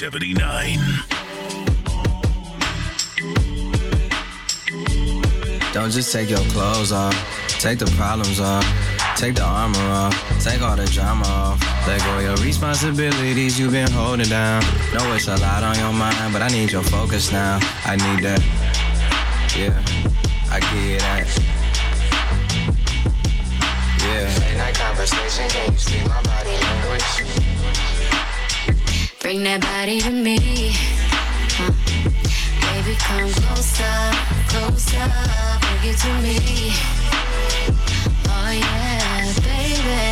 slash The Diaz 1979. Don't just take your clothes off, take the problems off. Take the armor off, take all the drama off. Let go of your responsibilities you've been holding down. Know it's a lot on your mind, but I need your focus now. I need that. Yeah, I get that. Yeah. Late night conversation, can you speak my body language? Bring that body to me. Huh. Baby, come closer, closer, bring it to me. Oh yeah, baby,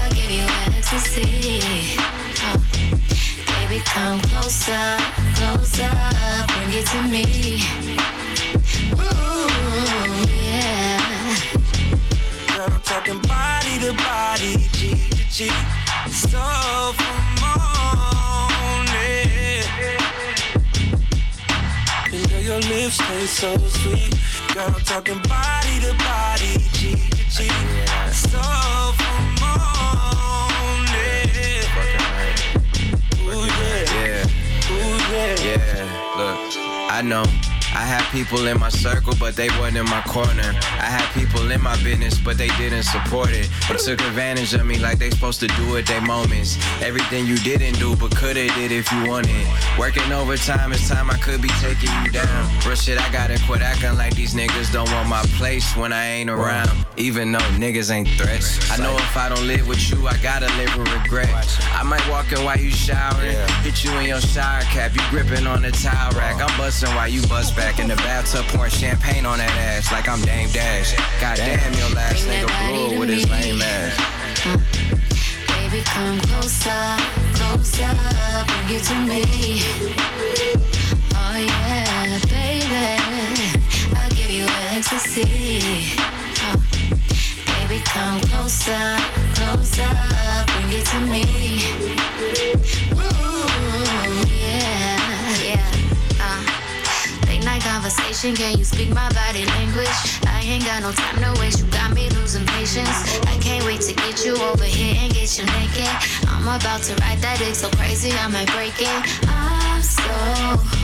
I'll give you ecstasy. Oh. Baby, come closer, closer, bring it to me. Ooh, yeah. Girl, I'm talking body to body, cheek to cheek, so for morning. Your lips taste so sweet. Girl, I'm talking body to body, cheek to cheek, so for morning. Ooh yeah, Yeah. ooh yeah. Yeah, look, I know. I had people in my circle, but they wasn't in my corner. I had people in my business, but they didn't support it. They took advantage of me like they supposed to do at their moments. Everything you didn't do, but coulda did if you wanted. Working overtime, it's time I could be taking you down. Real shit, I gotta quit acting like these niggas don't want my place when I ain't around. Even though niggas ain't threats. I know if I don't live with you, I gotta live with regret. I might walk in while you showering, hit you in your shower cap, you gripping on the towel rack. I'm busting while you bust back in the bathtub, pouring champagne on that ass like I'm Dame Dash. Goddamn, your last nigga body rule to with his lame ass. Baby, come closer, closer, bring it to me. Oh yeah, baby, I'll give you ecstasy. Come closer, closer, bring it to me. Ooh, yeah, yeah. Uh. Late night conversation, can you speak my body language? I ain't got no time to waste, you got me losing patience. I can't wait to get you over here and get you naked. I'm about to ride that dick so crazy, I might break it. I'm so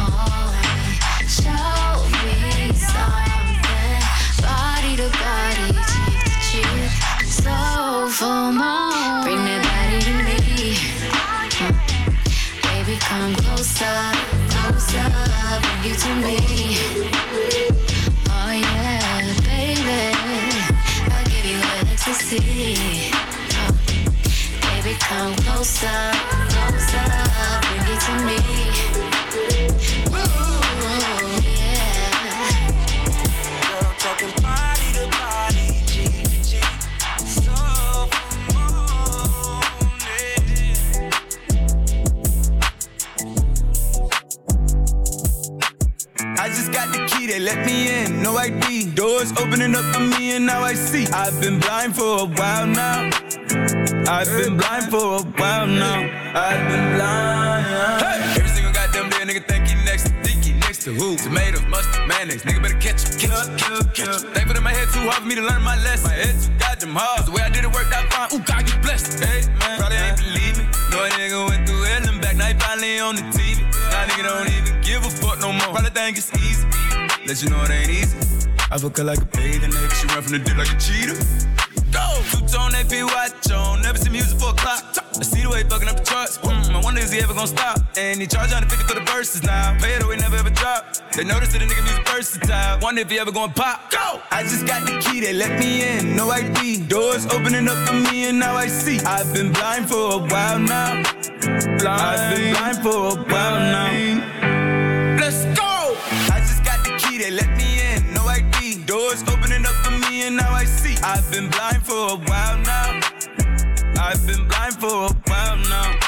horny. Show me something, body to body. More, bring that body to me. Baby, come closer, closer, bring it to me. Oh yeah, baby, I'll give you ecstasy. Baby, come closer, closer, bring it to me. Just got the key, they let me in, no ID. Doors opening up for me and now I see. I've been blind for a while now. I've been blind for a while now. I've been blind. Hey! Every single goddamn day, nigga think he next. Think he next to who? Mustard, mayonnaise. Nigga better catch him, catch him, catch him, catch. They put in my head too hard for me to learn my lesson. My head too goddamn hard. 'Cause the way I did it worked out fine. Ooh, God, you blessed. Hey, man. Probably ain't believe me. No nigga went through hell and back. Now he finally on the TV. Now nigga don't even give a fuck no more. Probably think it's easy. Let you know it ain't easy. I fuck her like a bathing nigga. She run from the dick like a cheetah. Go! Two-tone AP watch on. Never see music for a clock. I see the way he fucking up the charts. Mm, I wonder is he ever gonna stop? And he charge 150 for the verses now. Pay it away, never ever drop. They notice that the nigga music versatile. Wonder if he ever gonna pop. Go! I just got the key, they let me in. No ID. Doors opening up for me and now I see. I've been blind for a while now. Blind. I've been blind for a while now. I've been blind for a while now. I've been blind for a while now.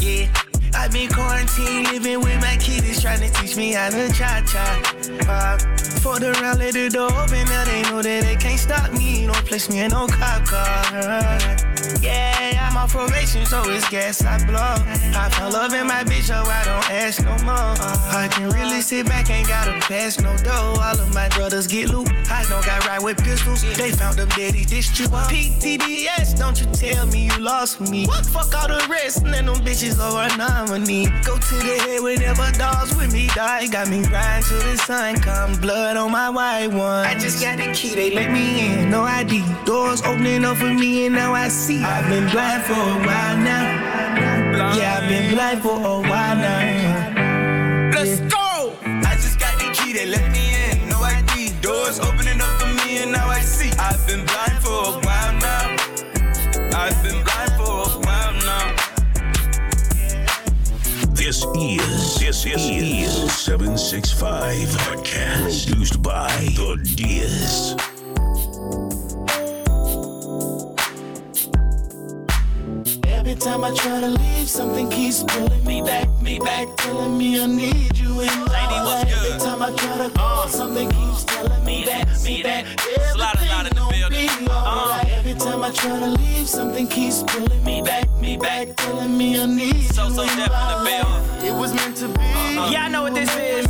Yeah. I've been quarantined, living with my kids, trying to teach me how to cha cha. For the round, let the door open, now they know that they can't stop me. Don't place me in no cop car. Yeah, I'm on probation, so it's gas I blow. I found love in my bitch, so I don't ask no more. Uh, I can really sit back, ain't gotta pass no dough. All of my brothers get loot. I don't got right with pistols. They found them dead, he dished you up. PTDS, don't you tell me you lost me. Fuck all the rest, and then them bitches over nominee. Go to the head whenever dogs with me die. Got me riding till the sun come, blood on my white one. I just got the key, they let me in, no ID. Doors opening up for me, and now I see. I've been blind for a while now. Yeah, I've been blind for a while now. Let's go! I just got the key, they let me in. No ID. Doors opening up for me, and now I see. I've been blind for a while now. I've been blind for a while now. This is this is 765 podcast produced by The Diaz. Every time I try to leave, something keeps pulling me back, me back, telling me I need you in my life. Every time I try to uh. go, something keeps telling me that, me that, Slide out in the everything gon' building. be alright. Uh. Every time I try to leave, something keeps pulling me back, me back, telling me I need So, you so in deaf in the my building. life. It was meant to be. Uh-huh. Yeah, I know what this is.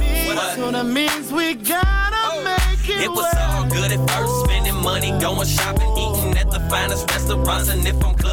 So that means we gotta oh. make it, It was work. all good at first, spending money, going shopping, eating at the finest restaurants. And if I'm club hopping,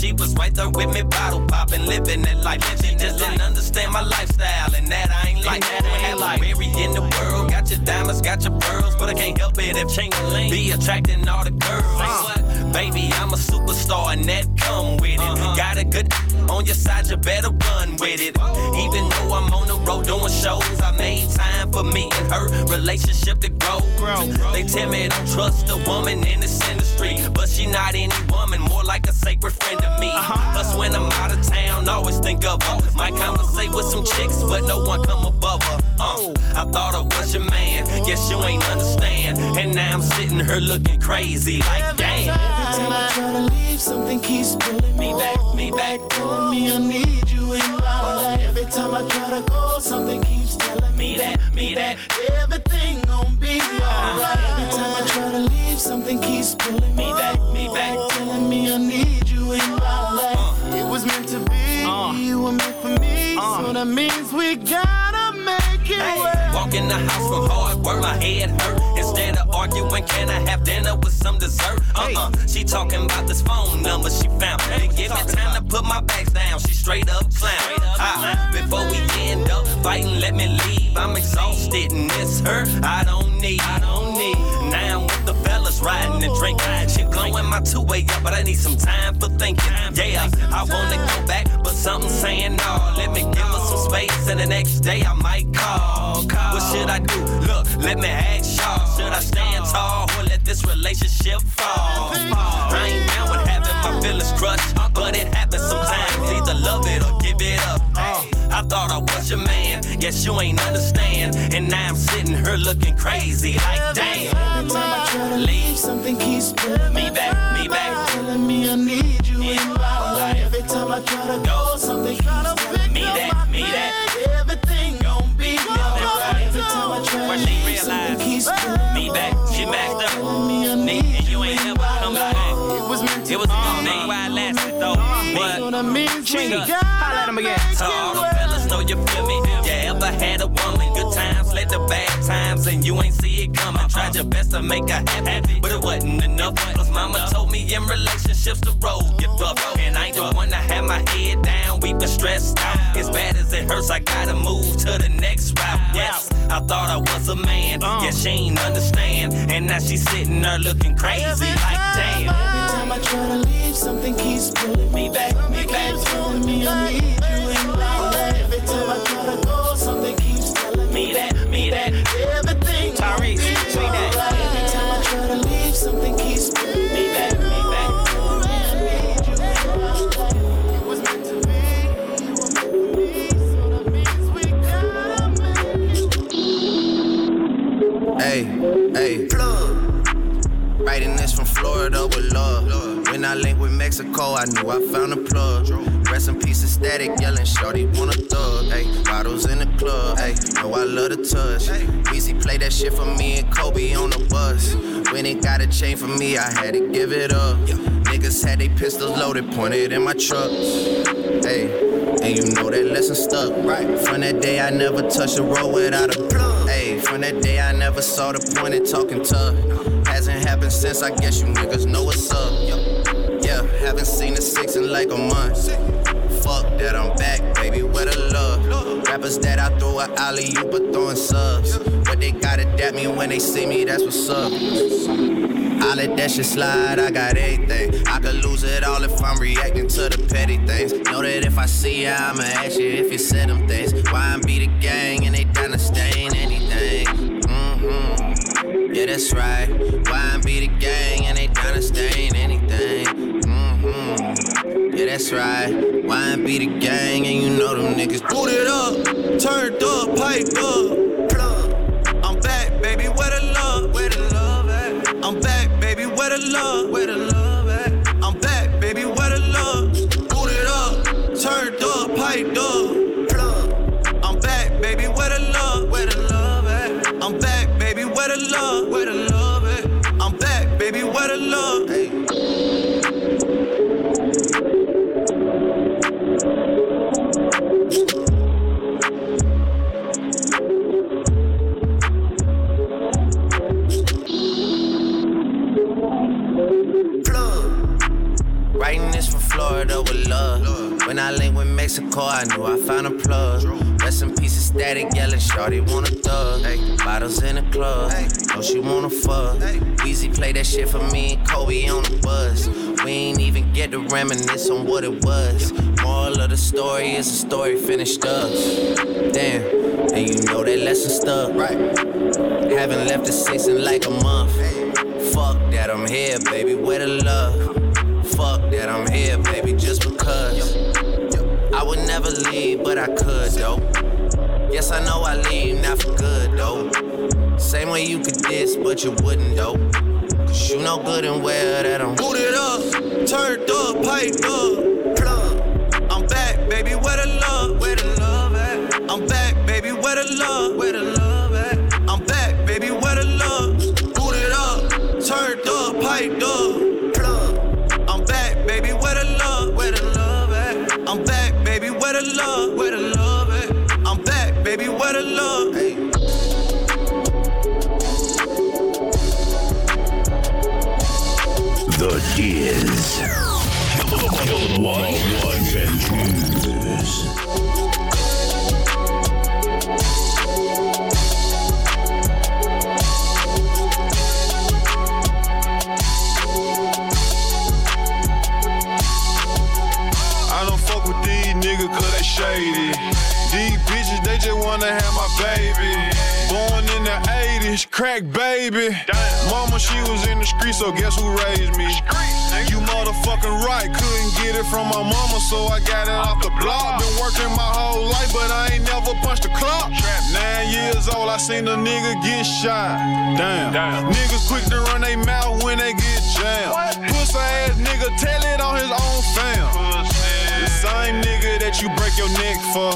she was right there with me, bottle popping, living that life. She just didn't understand my lifestyle, and that I ain't like that. I like Mary in the world, got your diamonds, got your pearls, but I can't help it if Ching be attracting all the girls. Baby, I'm a superstar, and that come with it. Uh-huh. Got a good on your side, you better run with it. Even though I'm on the road doing shows, I made time for me and her relationship to grow. grow. They tell me don't trust a woman in this industry, but she not any woman, more like a sacred friend to me. Uh-huh. Plus, when I'm out of town, always think of her. Might conversate with some chicks, but no one come above her. Uh, I thought I was your man, guess you ain't understand. And now I'm sitting here looking crazy, like damn. Every time I try to leave, something keeps pulling me back, me back, telling me I need you in my life. Every time I try to go, something keeps telling me that, me that, everything gon' be alright. Every time I try to leave, something keeps pulling me back, me back, telling me I need you in my life. It was meant to be, you were meant for me, so that means we gotta work. Walk in the house from hard work, my head hurt. Instead of arguing, can I have dinner with some dessert? Uh-uh. She talking about this phone number she found. Didn't give me time to put my bags down. She straight up clown. Ah, before we end up fighting, let me leave. I'm exhausted and it's her. I don't need. I don't need. Now I'm with the fellas riding and drinking. She blowing my two way up, but I need some time for thinking. Yeah, I wanna go back, but something's saying no. Let me give her some space, and the next day I might call. What should I do? Look, let me ask y'all. Should I stand tall or let this relationship fall? I ain't down with having my feelings crushed, but it man, guess you ain't understand. And now I'm sitting here looking crazy, like damn. Every time I try to leave, something keeps pulling me back, me back, telling me I need you in my life. Every time I try to go, something keeps telling me that, me that, everything gon' be alright. Every time I try to leave, realized something keeps pulling me back, she backed up. telling me I And need you ain't never come back. It was meant to It was a good thing while it lasted though. Uh-huh. But so that means we Chinga. gotta Holla again. make times, the bad times, and you ain't see it coming. Tried your best to make her happy, but it wasn't enough. Plus, mama told me in relationships the road get rough. And I ain't the one to have my head down, weeping stressed out. As bad as it hurts, I gotta move to the next route. Yes, I thought I was a man, yeah, she ain't understand. And now she's sitting there looking crazy, like damn. Every time I try to leave, something keeps pulling me back, me back, telling me I need you in my life. Every time I try to go, Florida with love. When I linked with Mexico, I knew I found a plug. Rest in peace, static, yelling, shorty wanna thug. Hey, bottles in the club. Hey, know I love the touch. Weezy play that shit for me and Kobe on the bus. When it got a chain for me, I had to give it up. Niggas had they pistols loaded, pointed in my truck. Hey. And you know that lesson stuck. Right. From that day, I never touched a road without a plug. Hey, from that day, I never saw the point in talking tough. Hasn't since, I guess you niggas know what's up. Yeah, haven't seen a six in like a month. Fuck that, I'm back, baby, where the love? Rappers that I throw a alley, you but throwing subs. But they gotta dap me when they see me, that's what's up. I let that shit slide, I got everything. I could lose it all if I'm reacting to the petty things. Know that if I see ya, I'ma ask you if you said them things. Why I'm be the gang and they down to stain anything. Yeah, that's right. Why be the gang and they down to stain anything. Mm-hmm. Yeah, that's right. Why be the gang and you know them niggas booted up, turned up, piped up. I'm back, baby, where the love, where the love at? I'm back love, where the love Mexico, I knew I found a plug. Rest in peace static, yelling, shorty wanna thug. Bottles in the club, know she wanna fuck. Weezy play that shit for me and Kobe on the bus. We ain't even get to reminisce on what it was. Moral of the story is the story finished up. Damn, and you know that lesson stuck. Right. Haven't left the six in like a month. Fuck that, I'm here, baby. Where the love? Fuck that, I'm here, baby, just because. I would never leave, but I could though. Yes, I know I leave, not for good though. Same way you could diss, but you wouldn't though. Cause you know good and well that I'm booted up, turned up, piped up, plug. I'm back, baby, where the love, where the love at? I'm back, baby, where the love, where the love The Diz. One, ones and twos. shady. These bitches, they just wanna have my baby. Born in the 80s, crack baby. Mama, she was in the street, so guess who raised me? You motherfucking right, couldn't get it from my mama, so I got it off the block. Been working my whole life, but I ain't never punched a clock. Nine years old, I seen a nigga get shot. Damn. Niggas quick to run their mouth when they get jammed. Pussy ass nigga, tell it on his own fam. The same nigga that you break your neck for.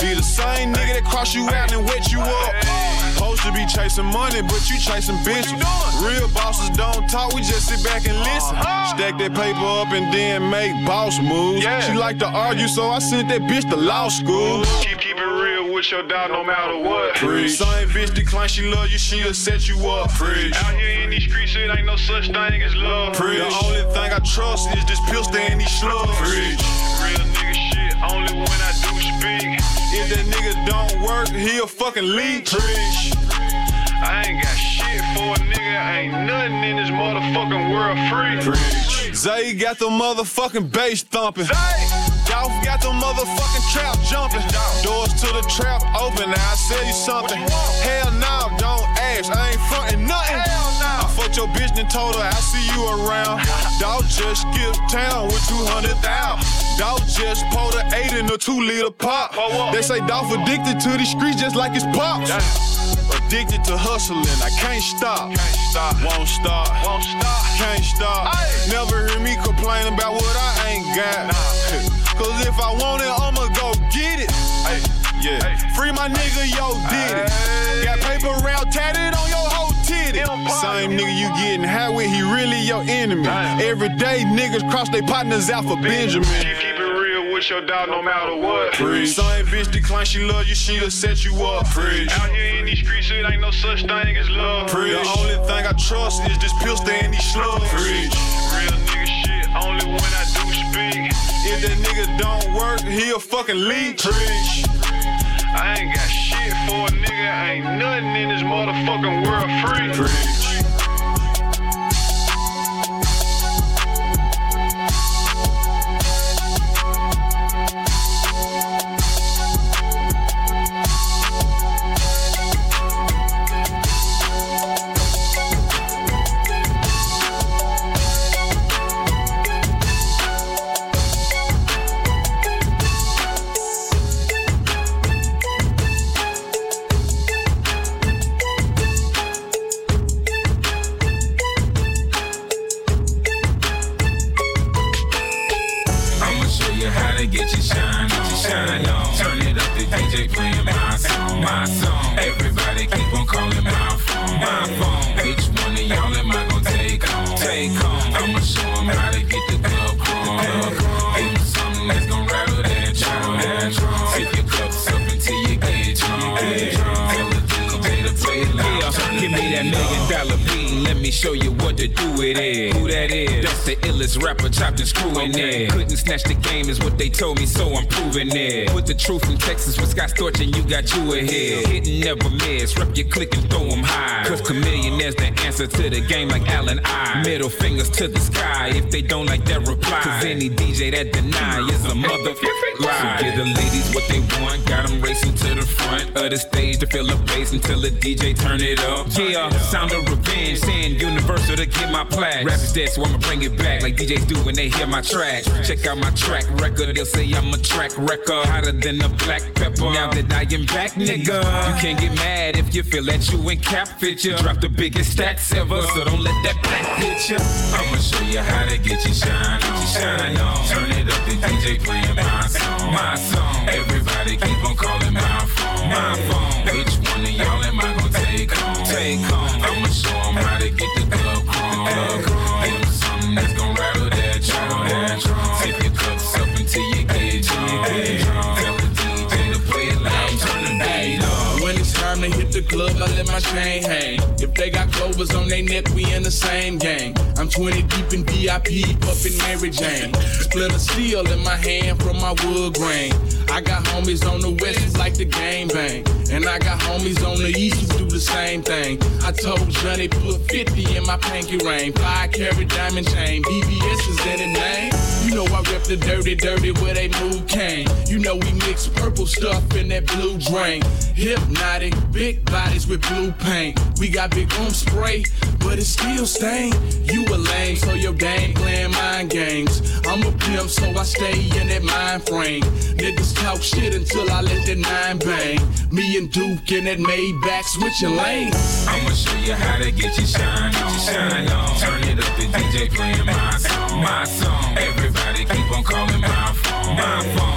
Be the same nigga that cross you out and wet you up. Supposed to be chasing money, but you chasing bitches. Real bosses don't talk, we just sit back and listen. Uh-huh. Stack that paper up and then make boss moves. She like to argue, so I sent that bitch to law school. Keep keep it real with your dog no matter what. Preach. Same bitch decline, she love you, she'll set you up. Preach. Out here in these streets, it ain't no such thing as love. Preach. The only thing I trust is this pistol and these slugs. Preach real nigga shit only when I do speak. If that nigga don't work, he a fucking leech. Preach. I ain't got shit for a nigga, ain't nothing in this motherfucking world free. Preach. Zay got the motherfucking bass thumping. Dolph got the motherfucking trap jumping. Doors to the trap open, now I sell you something. Hell no, don't ask, I ain't frontin' nothing. Fucked your bitch and told her I see you around. Dog just skipped town with 200,000. Dog just pulled an 8 in a 2 liter pop. They say Dolph addicted to these streets just like his pops. Addicted to hustling, I can't stop. Can't stop. Won't stop. Won't stop. Can't stop. Never hear me complain about what I ain't got. Nah. Cause if I want it, I'ma go get it. Yeah. Free my nigga, yo, did it. Got paper round tatted on your. Same nigga you getting high with, he really your enemy. Every day niggas cross their partners out for Benjamin. You keep it real with your dog no matter what. Same bitch decline, she love you, she'll set you up. Out here in these streets, it ain't no such thing as love. The only thing I trust is this pistol and these slugs. Real nigga shit, only when I do speak. If that nigga don't work, he a fucking leech. I ain't world free. Me show you what to do with it. Who that is? That's the illest rapper, chopped and screwing it. Couldn't snatch the game, is what they told me, so I'm proving it. Put the truth in Texas with Scott Storch and you got you ahead. Hitting never miss, rep your click and throw them high. Cause Chamillionaire is the answer to the game like Allen I. Middle fingers to the sky if they don't like that reply. Cause any DJ that deny is a motherfucking lie. So give the ladies what they want, got them racing to the front of the stage to fill the bass until the DJ turn it up. Yeah, sound of revenge, saying universal to get my plaque. Rap is dead, so I'ma bring it back like DJs do when they hear my track. Check out my track record, they'll say I'm a track record. Hotter than a black pepper. Now that I am back, nigga, you can't get mad if you feel that you ain't cap fit ya. Drop the biggest stats ever, so don't let that black hit ya. I'ma show you how to get your shine on. Shine on. Turn it up, the DJ playing my song. My song. Everybody keep on calling my phone. My phone. Which one of y'all am I gonna take home? Take home. Club, I let my chain hang. If they got clovers on their neck, we in the same gang. I'm 20 deep in VIP, puffin' Mary Jane. Split a steel in my hand from my wood grain. I got homies on the west who like the game bang. And I got homies on the east who do the same thing. I told Johnny put 50 in my pinky ring. Five carat diamond chain, BBS is in the name. You know I rep the dirty, dirty where they move cane. You know we mix purple stuff in that blue drain. Hypnotic, big bodies with blue paint. We got big room spray, but it still stain. You a lame, so your game playing mind games. I'm a pimp, so I stay in that mind frame. Niggas talk shit until I let that nine bang. Me and Duke in that Maybach switching lanes. I'ma show you how to get your shine on. Shine on. Turn it up, the DJ playing my song. My song. Everybody keep on calling my phone. My phone.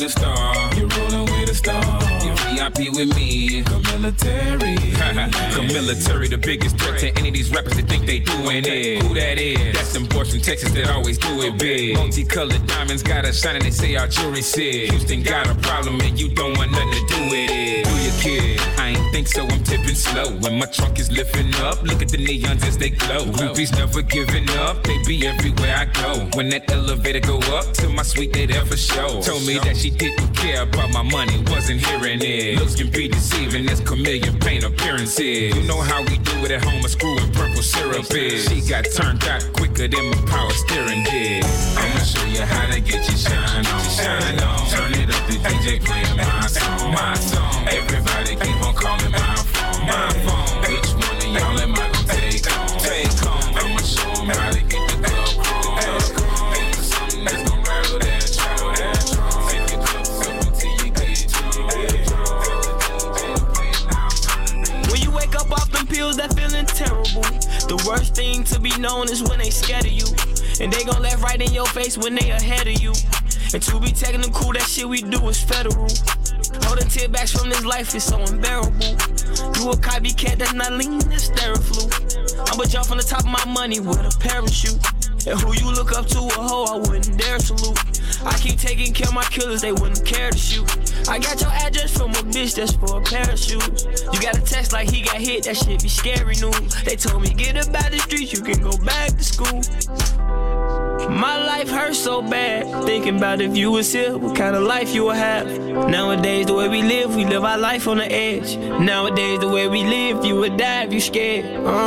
With a star, you're rolling with a star. You're VIP with me. Come military. Come military, the biggest threat to any of these rappers that think they doing it. Who that is? That's them boys from Texas that always do it big. Multicolored diamonds got us shining, they say our jewelry sick. Houston got a problem and you don't want nothing to do with it. Kid? I ain't think so, I'm tipping slow. When my trunk is lifting up, look at the neons as they glow. Groupies never giving up, they be everywhere I go. When that elevator go up to my suite, they there for show. Told me that she didn't care about my money, wasn't hearing it. Looks can be deceiving, as chameleon paint appearances. You know how we do it at home, a screw and syrup is. She got turned out quicker than my power steering did. I'ma show you how to get your shine on. Shine on. Turn it up, the DJ playing my song. My song. Everybody keep on calling my phone. My phone. Which one y'all am be known is when they scared of you. And they gon' laugh right in your face when they ahead of you. And to be technical, that shit we do is federal. Holding backs from this life is so unbearable. You a copycat that's not lean, that's Theraflu. I'ma jump from the top of my money with a parachute. And who you look up to a hoe, I wouldn't dare salute. I keep taking care of my killers, they wouldn't care to shoot. I got your address from a bitch that's for a pair of shoes. You got a text like he got hit, that shit be scary news. They told me get up out the streets, you can go back to school. My life hurts so bad. Thinking about if you was here, what kind of life you would have. Nowadays, the way we live, we live our life on the edge. Nowadays, the way we live, you would die if you scared. Uh.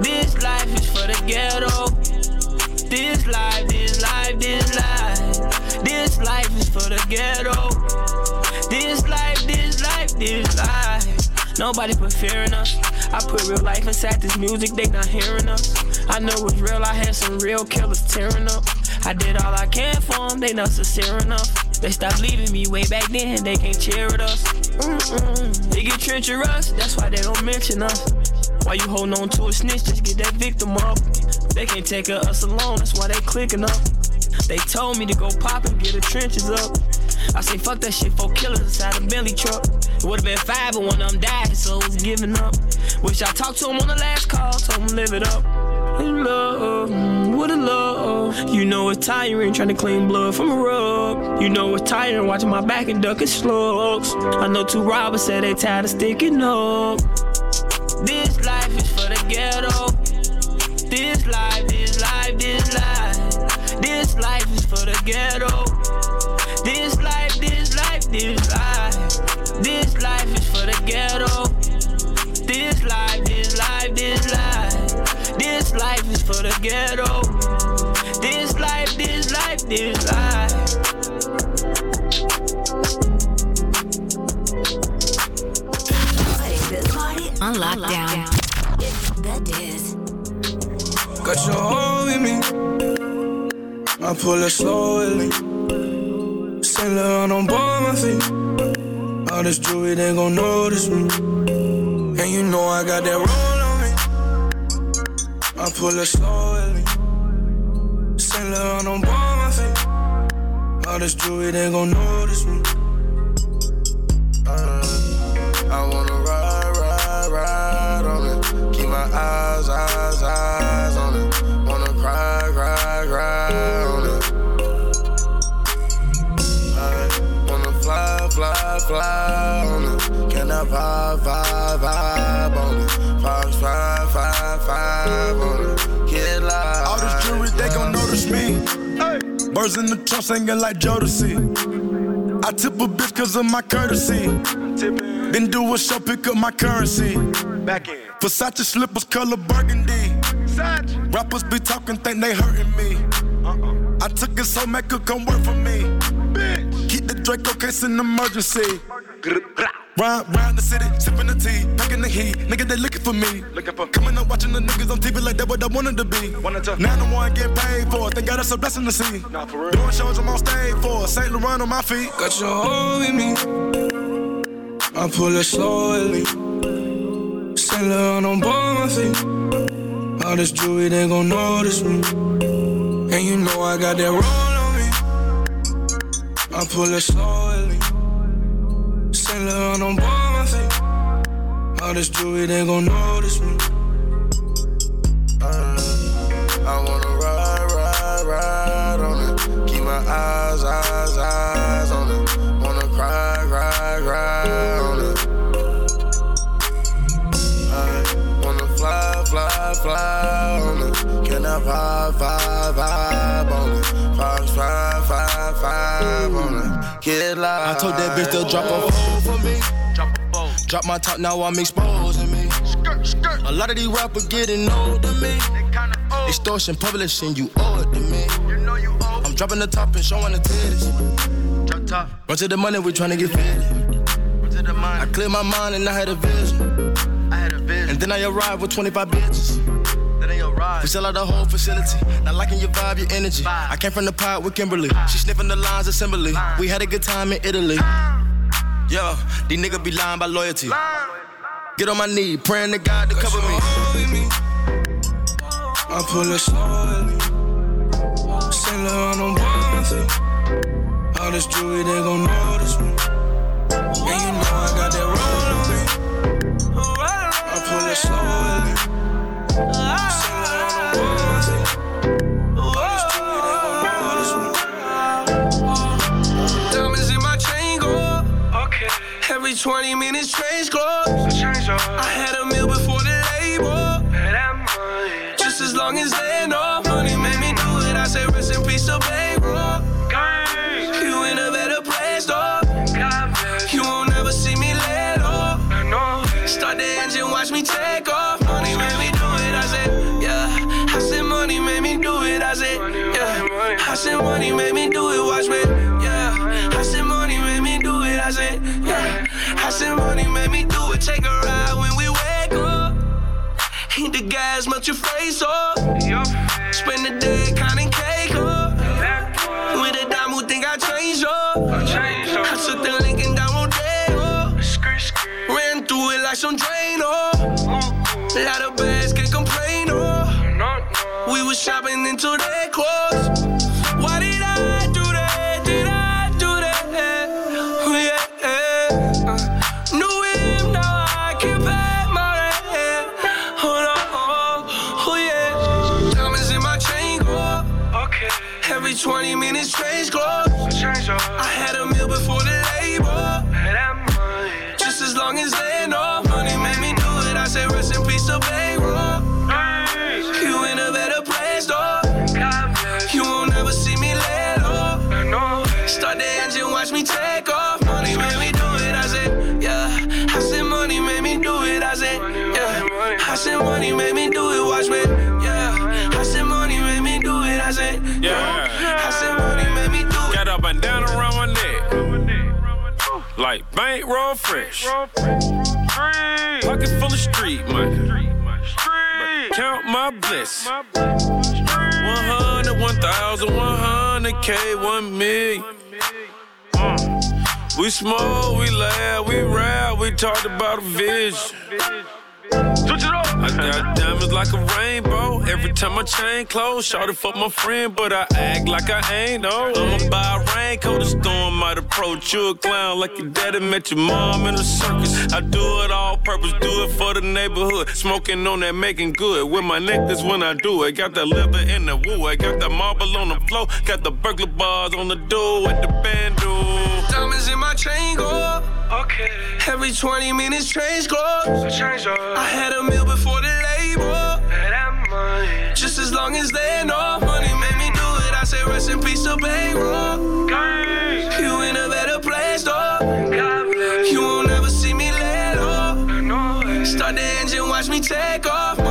This life is for the ghetto. This life, this life, this life. Life is for the ghetto. This life, this life, this life. Nobody put fear in us. I put real life inside this music, they not hearing us. I know it's real, I had some real killers tearing up. I did all I can for them, they not sincere enough. They stopped leaving me way back then, they can't cheer at us. Mm-mm. They get treacherous, that's why they don't mention us. Why you holding on to a snitch, just get that victim up. They can't take us alone, that's why they clicking up. They told me to go pop and get the trenches up. I say fuck that shit, four killers inside a Bentley truck. It would've been five, but one of them died, so I was giving up. Wish I talked to him on the last call, told him live it up. In love, what a love. You know it's tiring trying to clean blood from a rug. You know it's tiring watching my back and ducking slugs. I know two robbers said they tired of sticking up. This life is for the ghetto. This life, this life, this life. This life is for the ghetto. This life, this life, this life. This life is for the ghetto. This life, this life, this life. This life is for the ghetto. This life, this life, this life. On lockdown. That is. Got your heart with me. I pull it slowly. Saint on both my feet. All this jewelry, they gon' notice me. And you know I got that roll on me. I pull it slowly. Saint on both my feet. All this jewelry, they gon' notice me. Birds in the trunk singing like Jodeci. I tip a bitch cause of my courtesy. Then do a show, pick up my currency. Back in. Versace slippers, color burgundy. Rappers be talking, think they hurting me. Uh-uh. I took it so could come work for me. Keep the Draco case in emergency. Round, round the city, sipping the tea, heat. Nigga, they looking for me. Coming up watching the niggas on TV like that what I wanted to be. Now the one get paid for it. They got us a blessing to see. Doing shows I'm on stage for. St. Laurent on my feet. Got your hold in me. I pull it slowly. Saint Laurent on both my feet. All this jewelry, they gon' notice me. And you know I got that roll on me. I pull it slowly. Saint Laurent on both my feet. All this jewelry, they gon' notice me. Uh, I wanna ride, ride, ride on it. Keep my eyes, eyes, eyes on it. Wanna cry, cry, cry on it. I wanna fly, fly, fly on it. Can I vibe, vibe, vibe on it? Five, five, five, five on it. Get live. I told that bitch to drop a phone for me. Drop my top, now I'm exposing me. A lot of these rappers getting old to me. Extortion, publishing, you owe it to me. I'm dropping the top and showing the titties. Run to the money, we trying to get fitted. I cleared my mind and I had a vision. And then I arrived with 25 bitches. We sell out the whole facility. Not liking your vibe, your energy. I came from the pot with Kimberly. She sniffing the lines assembly. We had a good time in Italy. Yo, these niggas be lying by loyalty. Get on my knee, praying to God to cover me. I pull it slowly. Sailor on them bonds. All this jewelry, they gon' notice me. And you know I got 20 minutes change clothes. I had a meal before the label. Just as long as they know Gas, melt your face off. Spend the day counting cake up. With a dime who think I changed up. I took the Lincoln down Rodeo. Ran through it like some Drano. Lot of bags can't complain. Oh. We was shopping until they closed. I said, yeah. I said money made me do it. Got a bandana around my neck. Like bankroll fresh. Pocket full of street money. Count my bliss. 100, 1,000, 100K, 1 million. We smoke, we laugh, we rap, we talked about a vision. I got diamonds like a rainbow. Every time my chain close, shorty fuck my friend, but I act like I ain't no. I'ma buy a raincoat, a storm might approach you a clown like your daddy met your mom in a circus. I do it all purpose, do it for the neighborhood. Smoking on that, making good. With my necklace when I do it, got that leather in the woo. I got that marble on the floor, got the burglar bars on the door at the band Diamonds in my chain go. Okay. Every 20 minutes change clothes. I had a meal before the label. Just as long as they know money made me do it. I say rest in peace to bankroll. You in a better place though. You won't ever see me let off. Start the engine, watch me take off.